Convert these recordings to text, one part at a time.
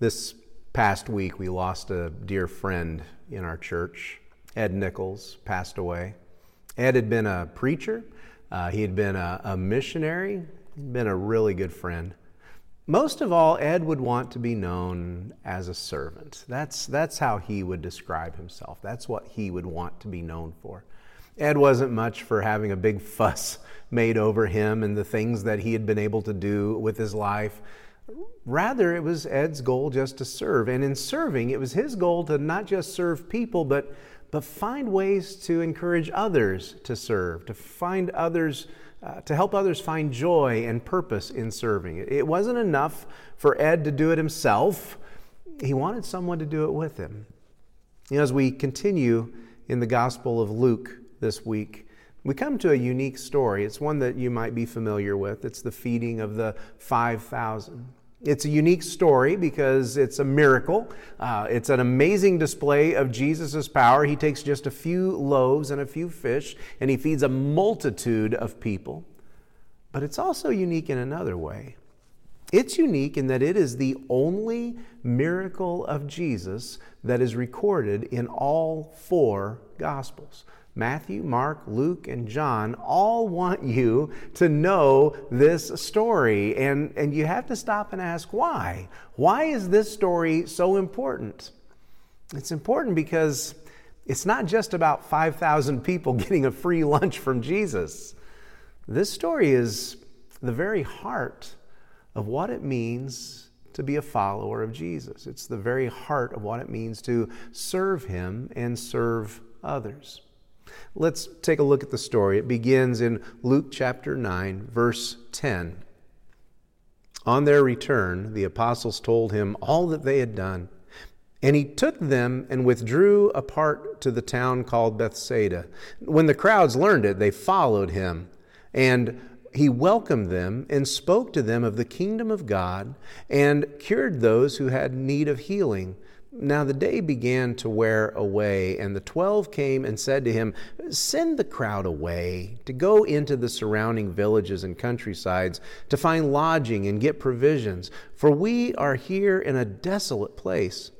This past week, we lost a dear friend in our church. Ed Nichols passed away. Ed had been a preacher, uh, he had been a, a missionary, he'd been a really good friend. Most of all, Ed would want to be known as a servant. That's, that's how he would describe himself. That's what he would want to be known for. Ed wasn't much for having a big fuss made over him and the things that he had been able to do with his life. Rather, it was Ed's goal just to serve. And in serving, it was his goal to not just serve people, but, but find ways to encourage others to serve, to find others, uh, to help others find joy and purpose in serving. It wasn't enough for Ed to do it himself, he wanted someone to do it with him. You know, as we continue in the Gospel of Luke this week, we come to a unique story. It's one that you might be familiar with. It's the feeding of the 5,000. It's a unique story because it's a miracle. Uh, it's an amazing display of Jesus' power. He takes just a few loaves and a few fish and he feeds a multitude of people. But it's also unique in another way. It's unique in that it is the only miracle of Jesus that is recorded in all four Gospels. Matthew, Mark, Luke, and John all want you to know this story. And, and you have to stop and ask why. Why is this story so important? It's important because it's not just about 5,000 people getting a free lunch from Jesus. This story is the very heart of what it means to be a follower of Jesus. It's the very heart of what it means to serve Him and serve others. Let's take a look at the story. It begins in Luke chapter 9, verse 10. On their return, the apostles told him all that they had done. And he took them and withdrew apart to the town called Bethsaida. When the crowds learned it, they followed him. And he welcomed them and spoke to them of the kingdom of God and cured those who had need of healing. Now the day began to wear away, and the twelve came and said to him, Send the crowd away to go into the surrounding villages and countrysides to find lodging and get provisions, for we are here in a desolate place.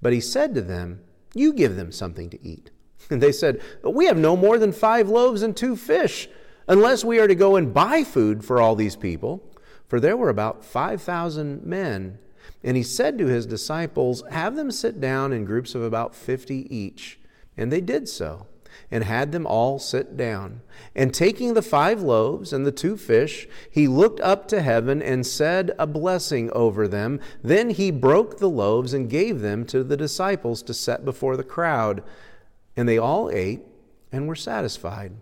But he said to them, You give them something to eat. And they said, We have no more than five loaves and two fish, unless we are to go and buy food for all these people. For there were about 5,000 men. And he said to his disciples, Have them sit down in groups of about fifty each. And they did so, and had them all sit down. And taking the five loaves and the two fish, he looked up to heaven and said a blessing over them. Then he broke the loaves and gave them to the disciples to set before the crowd. And they all ate and were satisfied.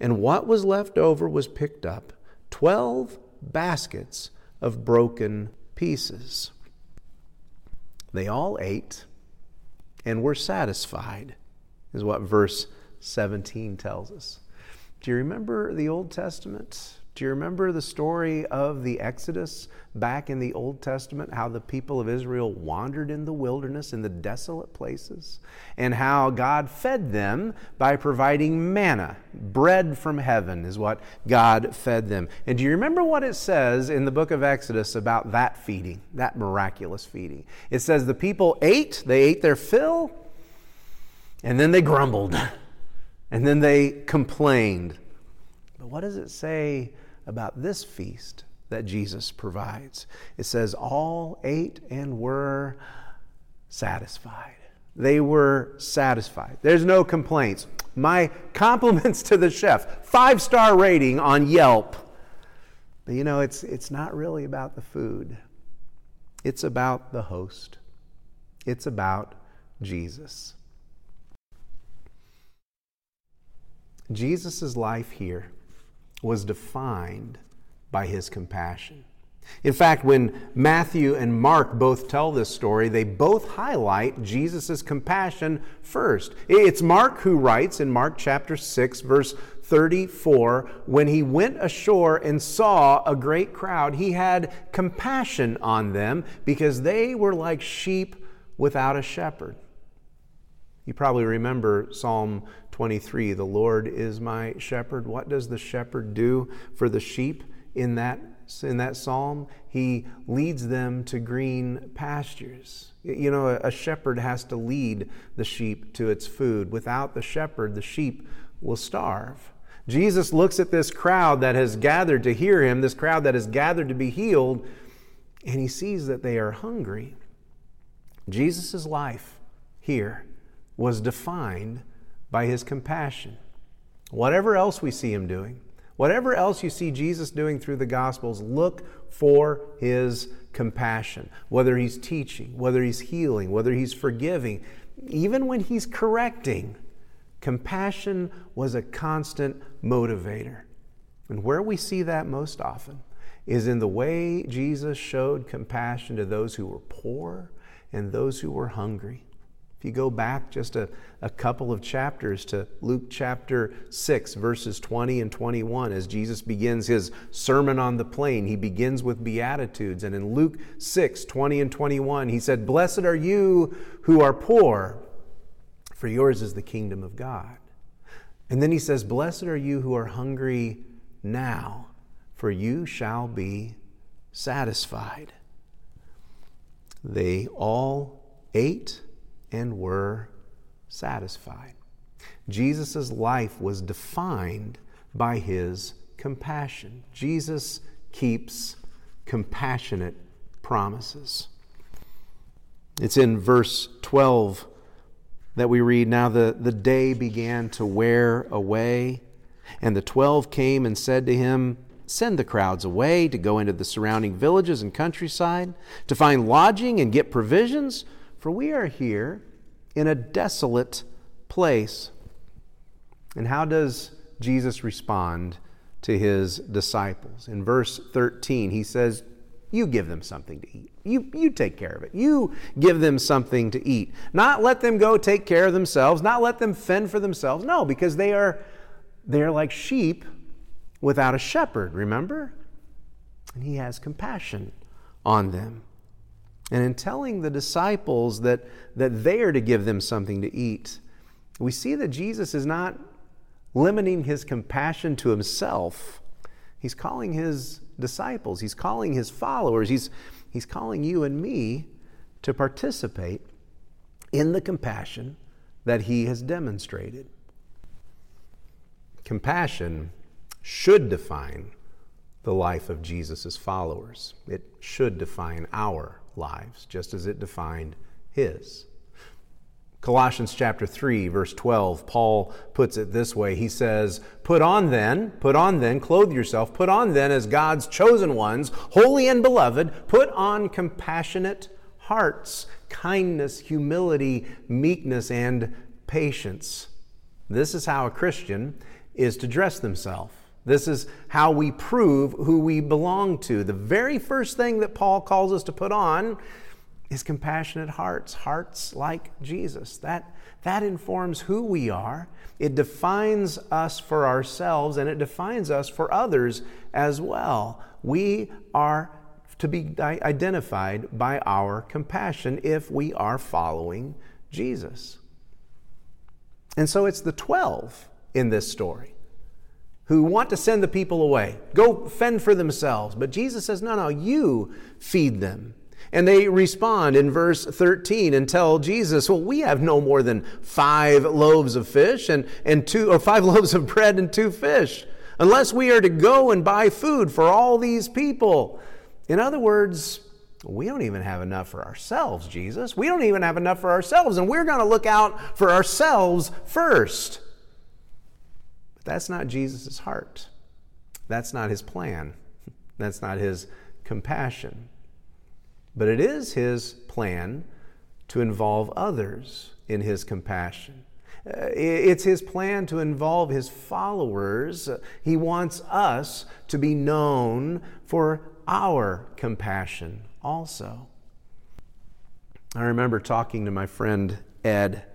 And what was left over was picked up twelve baskets of broken pieces. They all ate and were satisfied, is what verse 17 tells us. Do you remember the Old Testament? Do you remember the story of the Exodus back in the Old Testament? How the people of Israel wandered in the wilderness in the desolate places, and how God fed them by providing manna. Bread from heaven is what God fed them. And do you remember what it says in the book of Exodus about that feeding, that miraculous feeding? It says the people ate, they ate their fill, and then they grumbled, and then they complained. But what does it say? About this feast that Jesus provides. It says, All ate and were satisfied. They were satisfied. There's no complaints. My compliments to the chef. Five star rating on Yelp. But you know, it's, it's not really about the food, it's about the host, it's about Jesus. Jesus' life here was defined by his compassion. In fact, when Matthew and Mark both tell this story, they both highlight Jesus' compassion first. It's Mark who writes in Mark chapter 6, verse 34 when he went ashore and saw a great crowd, he had compassion on them because they were like sheep without a shepherd. You probably remember Psalm 23 The Lord is my shepherd. What does the shepherd do for the sheep in that in that psalm, he leads them to green pastures. You know, a shepherd has to lead the sheep to its food. Without the shepherd, the sheep will starve. Jesus looks at this crowd that has gathered to hear him, this crowd that has gathered to be healed, and he sees that they are hungry. Jesus' life here was defined by his compassion. Whatever else we see him doing, whatever else you see Jesus doing through the Gospels, look for his compassion. Whether he's teaching, whether he's healing, whether he's forgiving, even when he's correcting, compassion was a constant motivator. And where we see that most often is in the way Jesus showed compassion to those who were poor and those who were hungry. If you go back just a, a couple of chapters to Luke chapter 6, verses 20 and 21, as Jesus begins his Sermon on the Plain, he begins with Beatitudes. And in Luke 6, 20 and 21, he said, Blessed are you who are poor, for yours is the kingdom of God. And then he says, Blessed are you who are hungry now, for you shall be satisfied. They all ate and were satisfied. Jesus' life was defined by his compassion. Jesus keeps compassionate promises. It's in verse 12 that we read Now the, the day began to wear away, and the twelve came and said to him, Send the crowds away to go into the surrounding villages and countryside, to find lodging and get provisions for we are here in a desolate place. And how does Jesus respond to his disciples? In verse 13, he says, You give them something to eat. You, you take care of it. You give them something to eat. Not let them go take care of themselves, not let them fend for themselves. No, because they are, they are like sheep without a shepherd, remember? And he has compassion on them. And in telling the disciples that, that they are to give them something to eat, we see that Jesus is not limiting his compassion to himself. He's calling his disciples, he's calling his followers, he's, he's calling you and me to participate in the compassion that he has demonstrated. Compassion should define the life of Jesus' followers, it should define our lives, just as it defined his. Colossians chapter 3 verse 12 Paul puts it this way. He says put on then put on then clothe yourself put on then as God's chosen ones holy and beloved. Put on compassionate hearts kindness humility meekness and patience. This is how a Christian is to dress themselves this is how we prove who we belong to. The very first thing that Paul calls us to put on is compassionate hearts, hearts like Jesus. That, that informs who we are. It defines us for ourselves and it defines us for others as well. We are to be identified by our compassion if we are following Jesus. And so it's the 12 in this story who want to send the people away. Go fend for themselves. But Jesus says, no, no, you feed them. And they respond in verse 13 and tell Jesus, Well, we have no more than five loaves of fish and, and two, or five loaves of bread and two fish, unless we are to go and buy food for all these people. In other words, we don't even have enough for ourselves, Jesus. We don't even have enough for ourselves, and we're going to look out for ourselves first. That's not Jesus' heart. That's not his plan. That's not his compassion. But it is his plan to involve others in his compassion. Uh, it's his plan to involve his followers. He wants us to be known for our compassion also. I remember talking to my friend Ed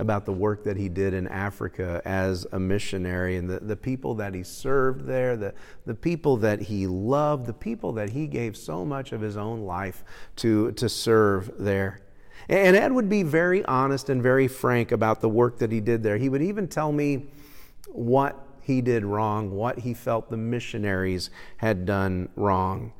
about the work that he did in Africa as a missionary and the, the people that he served there, the, the people that he loved, the people that he gave so much of his own life to, to serve there. And Ed would be very honest and very frank about the work that he did there. He would even tell me what he did wrong, what he felt the missionaries had done wrong.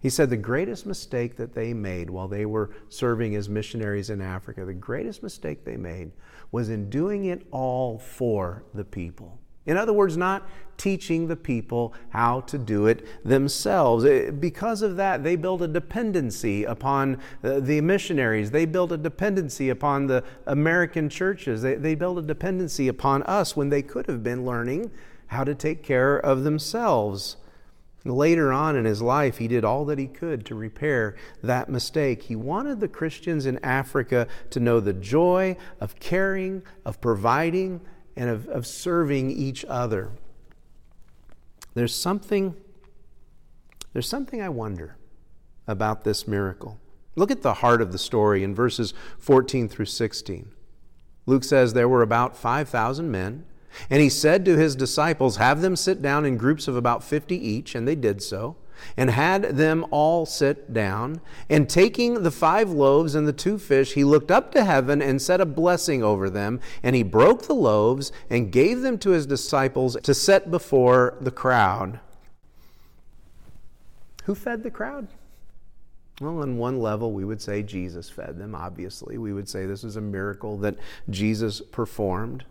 He said the greatest mistake that they made while they were serving as missionaries in Africa, the greatest mistake they made was in doing it all for the people. In other words, not teaching the people how to do it themselves. Eh, because of that, they built a dependency upon the missionaries. They built a dependency upon the American churches. They, they built a dependency upon us when they could have been learning how to take care of themselves. Later on in his life, he did all that he could to repair that mistake. He wanted the Christians in Africa to know the joy of caring, of providing, and of, of serving each other. There's something, there's something I wonder about this miracle. Look at the heart of the story in verses 14 through 16. Luke says there were about 5,000 men, and he said to his disciples, Have them sit down in groups of about 50 each, and they did so and had them all sit down. And taking the five loaves and the two fish, he looked up to heaven and said a blessing over them. And he broke the loaves and gave them to his disciples to set before the crowd. Who fed the crowd? Well, on one level, we would say Jesus fed them, obviously. We would say this is a miracle that Jesus performed.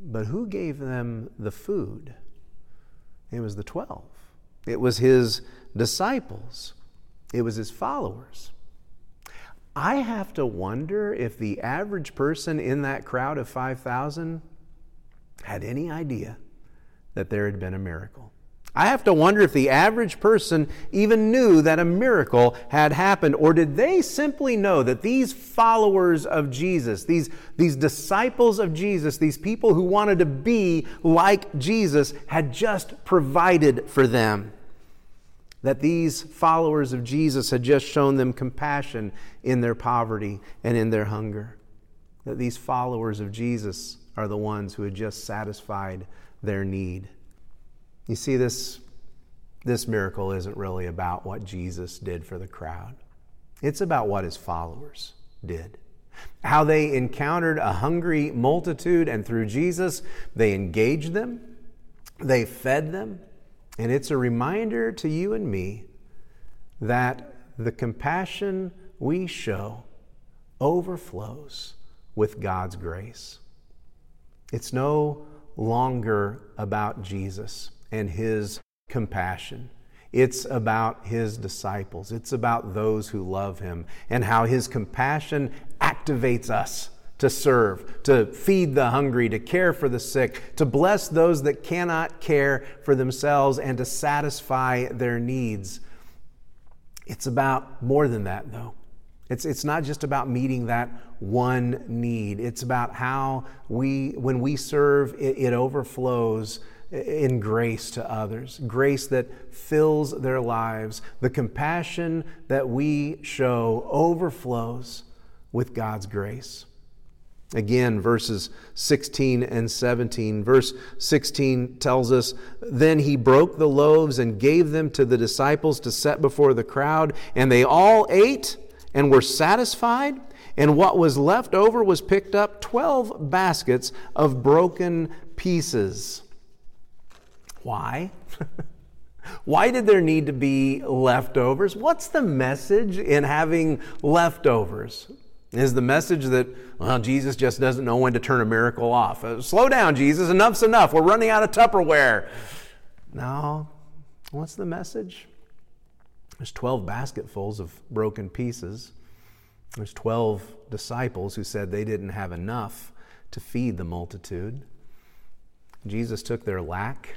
But who gave them the food? It was the twelve. It was his disciples, it was his followers. I have to wonder if the average person in that crowd of 5,000 had any idea that there had been a miracle. I have to wonder if the average person even knew that a miracle had happened, or did they simply know that these followers of Jesus, these, these disciples of Jesus, these people who wanted to be like Jesus, had just provided for them? that these followers of Jesus had just shown them compassion in their poverty and in their hunger. That these followers of Jesus are the ones who had just satisfied their need. You see, this, this miracle isn't really about what Jesus did for the crowd, it's about what his followers did. How they encountered a hungry multitude, and through Jesus, they engaged them, they fed them, and it's a reminder to you and me that the compassion we show overflows with God's grace. It's no longer about Jesus and his compassion. It's about his disciples. It's about those who love him and how his compassion activates us to serve, to feed the hungry, to care for the sick, to bless those that cannot care for themselves, and to satisfy their needs. It's about more than that, though. It's, it's not just about meeting that one need. It's about how we, when we serve, it, it overflows in grace to others, grace that fills their lives. The compassion that we show overflows with God's grace. Again, verses 16 and 17. Verse 16 tells us Then he broke the loaves and gave them to the disciples to set before the crowd, and they all ate and were satisfied. And what was left over was picked up 12 baskets of broken pieces. Why? Why did there need to be leftovers? What's the message in having leftovers? Is the message that, well, Jesus just doesn't know when to turn a miracle off? Uh, slow down, Jesus. Enough's enough. We're running out of Tupperware. No. What's the message? There's 12 basketfuls of broken pieces. There's 12 disciples who said they didn't have enough to feed the multitude. Jesus took their lack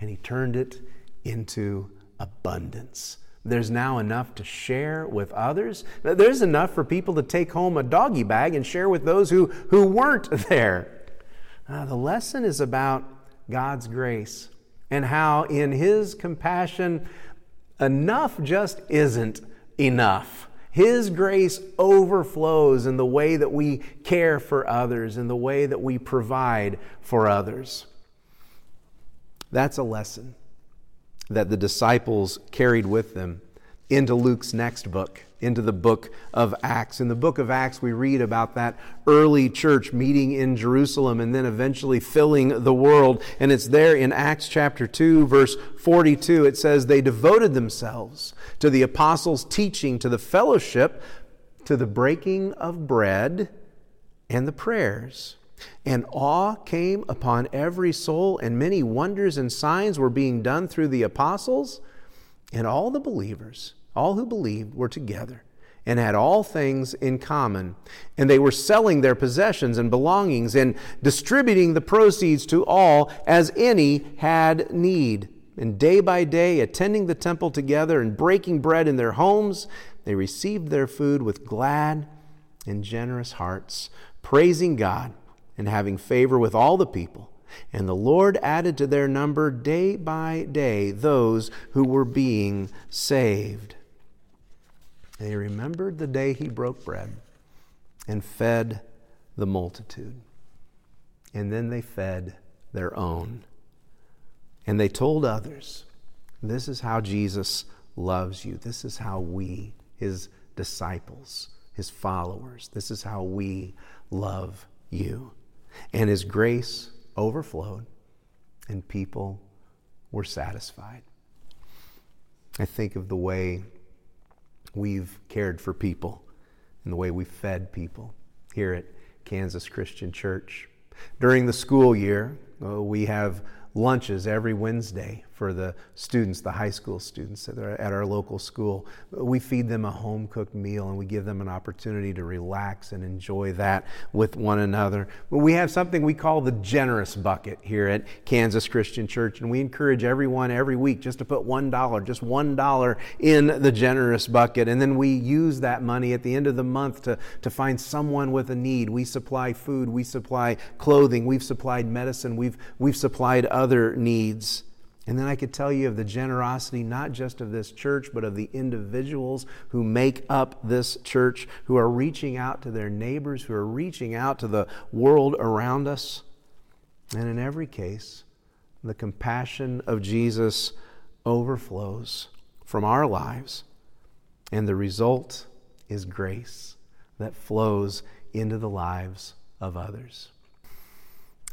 and he turned it into abundance. There's now enough to share with others. There's enough for people to take home a doggy bag and share with those who, who weren't there. Uh, the lesson is about God's grace and how, in His compassion, enough just isn't enough. His grace overflows in the way that we care for others, in the way that we provide for others. That's a lesson that the disciples carried with them into Luke's next book, into the book of Acts. In the book of Acts, we read about that early church meeting in Jerusalem and then eventually filling the world. And it's there in Acts chapter 2, verse 42. It says, They devoted themselves to the apostles' teaching, to the fellowship, to the breaking of bread, and the prayers. And awe came upon every soul, and many wonders and signs were being done through the apostles. And all the believers, all who believed, were together and had all things in common. And they were selling their possessions and belongings and distributing the proceeds to all as any had need. And day by day, attending the temple together and breaking bread in their homes, they received their food with glad and generous hearts, praising God and having favor with all the people. And the Lord added to their number day by day those who were being saved. They remembered the day he broke bread and fed the multitude. And then they fed their own. And they told others, This is how Jesus loves you. This is how we, his disciples, his followers, this is how we love you. And his grace overflowed, and people were satisfied. I think of the way we've cared for people and the way we fed people here at Kansas Christian Church. During the school year, uh, we have lunches every Wednesday for the students, the high school students that are at our local school. We feed them a home cooked meal and we give them an opportunity to relax and enjoy that with one another. We have something we call the generous bucket here at Kansas Christian Church, and we encourage everyone every week just to put $1, just $1 in the generous bucket. And then we use that money at the end of the month to, to find someone with a need. We supply food, we supply clothing, we've supplied medicine, we've, we've supplied other needs. And then I could tell you of the generosity, not just of this church, but of the individuals who make up this church, who are reaching out to their neighbors, who are reaching out to the world around us. And in every case, the compassion of Jesus overflows from our lives. And the result is grace that flows into the lives of others.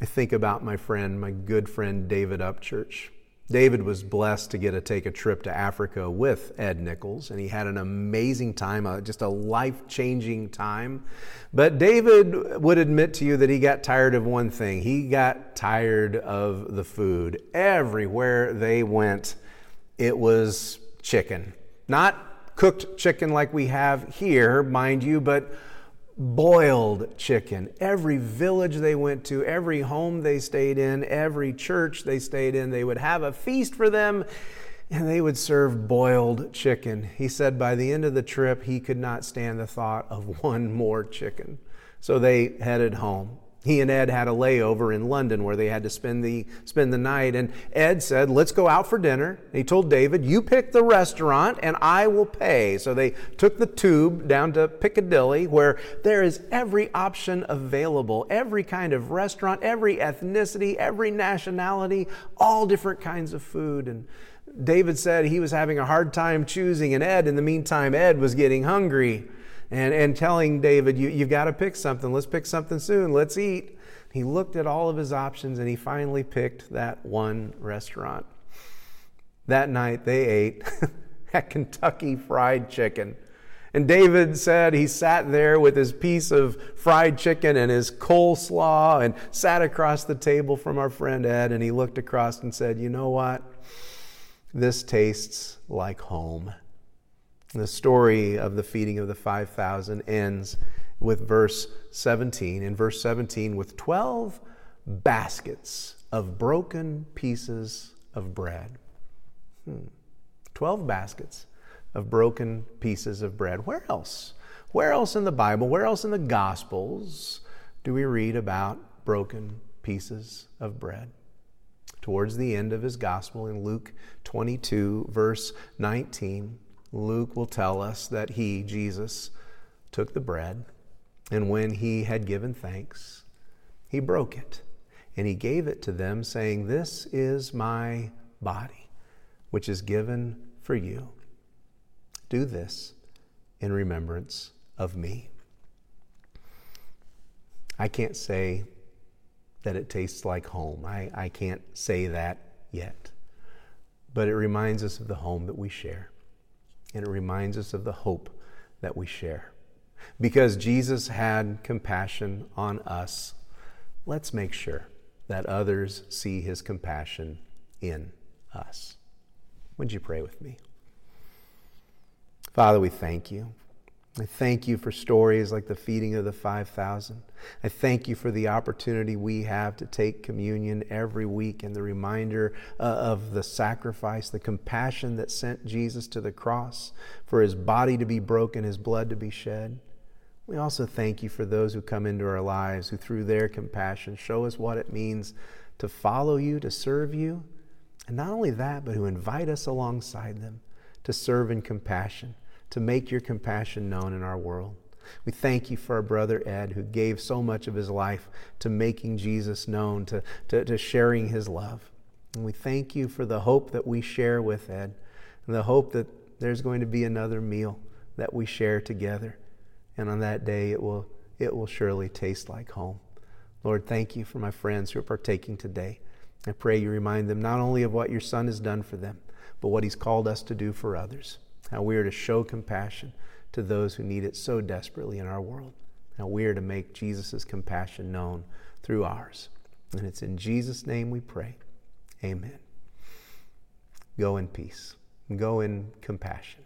I think about my friend, my good friend David Upchurch. David was blessed to get to take a trip to Africa with Ed Nichols, and he had an amazing time, uh, just a life changing time. But David would admit to you that he got tired of one thing he got tired of the food. Everywhere they went, it was chicken. Not cooked chicken like we have here, mind you, but boiled chicken. Every village they went to, every home they stayed in, every church they stayed in, they would have a feast for them and they would serve boiled chicken. He said by the end of the trip, he could not stand the thought of one more chicken. So they headed home he and Ed had a layover in London where they had to spend the, spend the night. And Ed said, Let's go out for dinner. He told David, You pick the restaurant and I will pay. So they took the tube down to Piccadilly where there is every option available every kind of restaurant, every ethnicity, every nationality, all different kinds of food. And David said he was having a hard time choosing, and Ed, in the meantime, Ed was getting hungry and, and telling David, you, You've got to pick something. Let's pick something soon. Let's eat. He looked at all of his options and he finally picked that one restaurant. That night they ate at Kentucky Fried Chicken. And David said he sat there with his piece of fried chicken and his coleslaw and sat across the table from our friend Ed and he looked across and said, You know what? This tastes like home. The story of the feeding of the 5,000 ends with verse 17. In verse 17, with 12 baskets of broken pieces of bread. Hmm. 12 baskets of broken pieces of bread. Where else? Where else in the Bible, where else in the Gospels do we read about broken pieces of bread? Towards the end of his Gospel in Luke 22, verse 19. Luke will tell us that he, Jesus, took the bread, and when he had given thanks, he broke it, and he gave it to them, saying, This is my body, which is given for you. Do this in remembrance of me. I can't say that it tastes like home. I, I can't say that yet. But it reminds us of the home that we share. And it reminds us of the hope that we share. Because Jesus had compassion on us, let's make sure that others see his compassion in us. Would you pray with me? Father, we thank you I thank you for stories like the feeding of the 5,000. I thank you for the opportunity we have to take communion every week and the reminder uh, of the sacrifice, the compassion that sent Jesus to the cross for his body to be broken, his blood to be shed. We also thank you for those who come into our lives who, through their compassion, show us what it means to follow you, to serve you, and not only that, but who invite us alongside them to serve in compassion to make your compassion known in our world. We thank you for our brother Ed, who gave so much of his life to making Jesus known, to, to, to sharing his love. And we thank you for the hope that we share with Ed, and the hope that there's going to be another meal that we share together. And on that day, it will, it will surely taste like home. Lord, thank you for my friends who are partaking today. I pray you remind them not only of what your Son has done for them, but what he's called us to do for others how we are to show compassion to those who need it so desperately in our world, how we are to make Jesus' compassion known through ours. And it's in Jesus' name we pray. Amen. Go in peace. Go in compassion.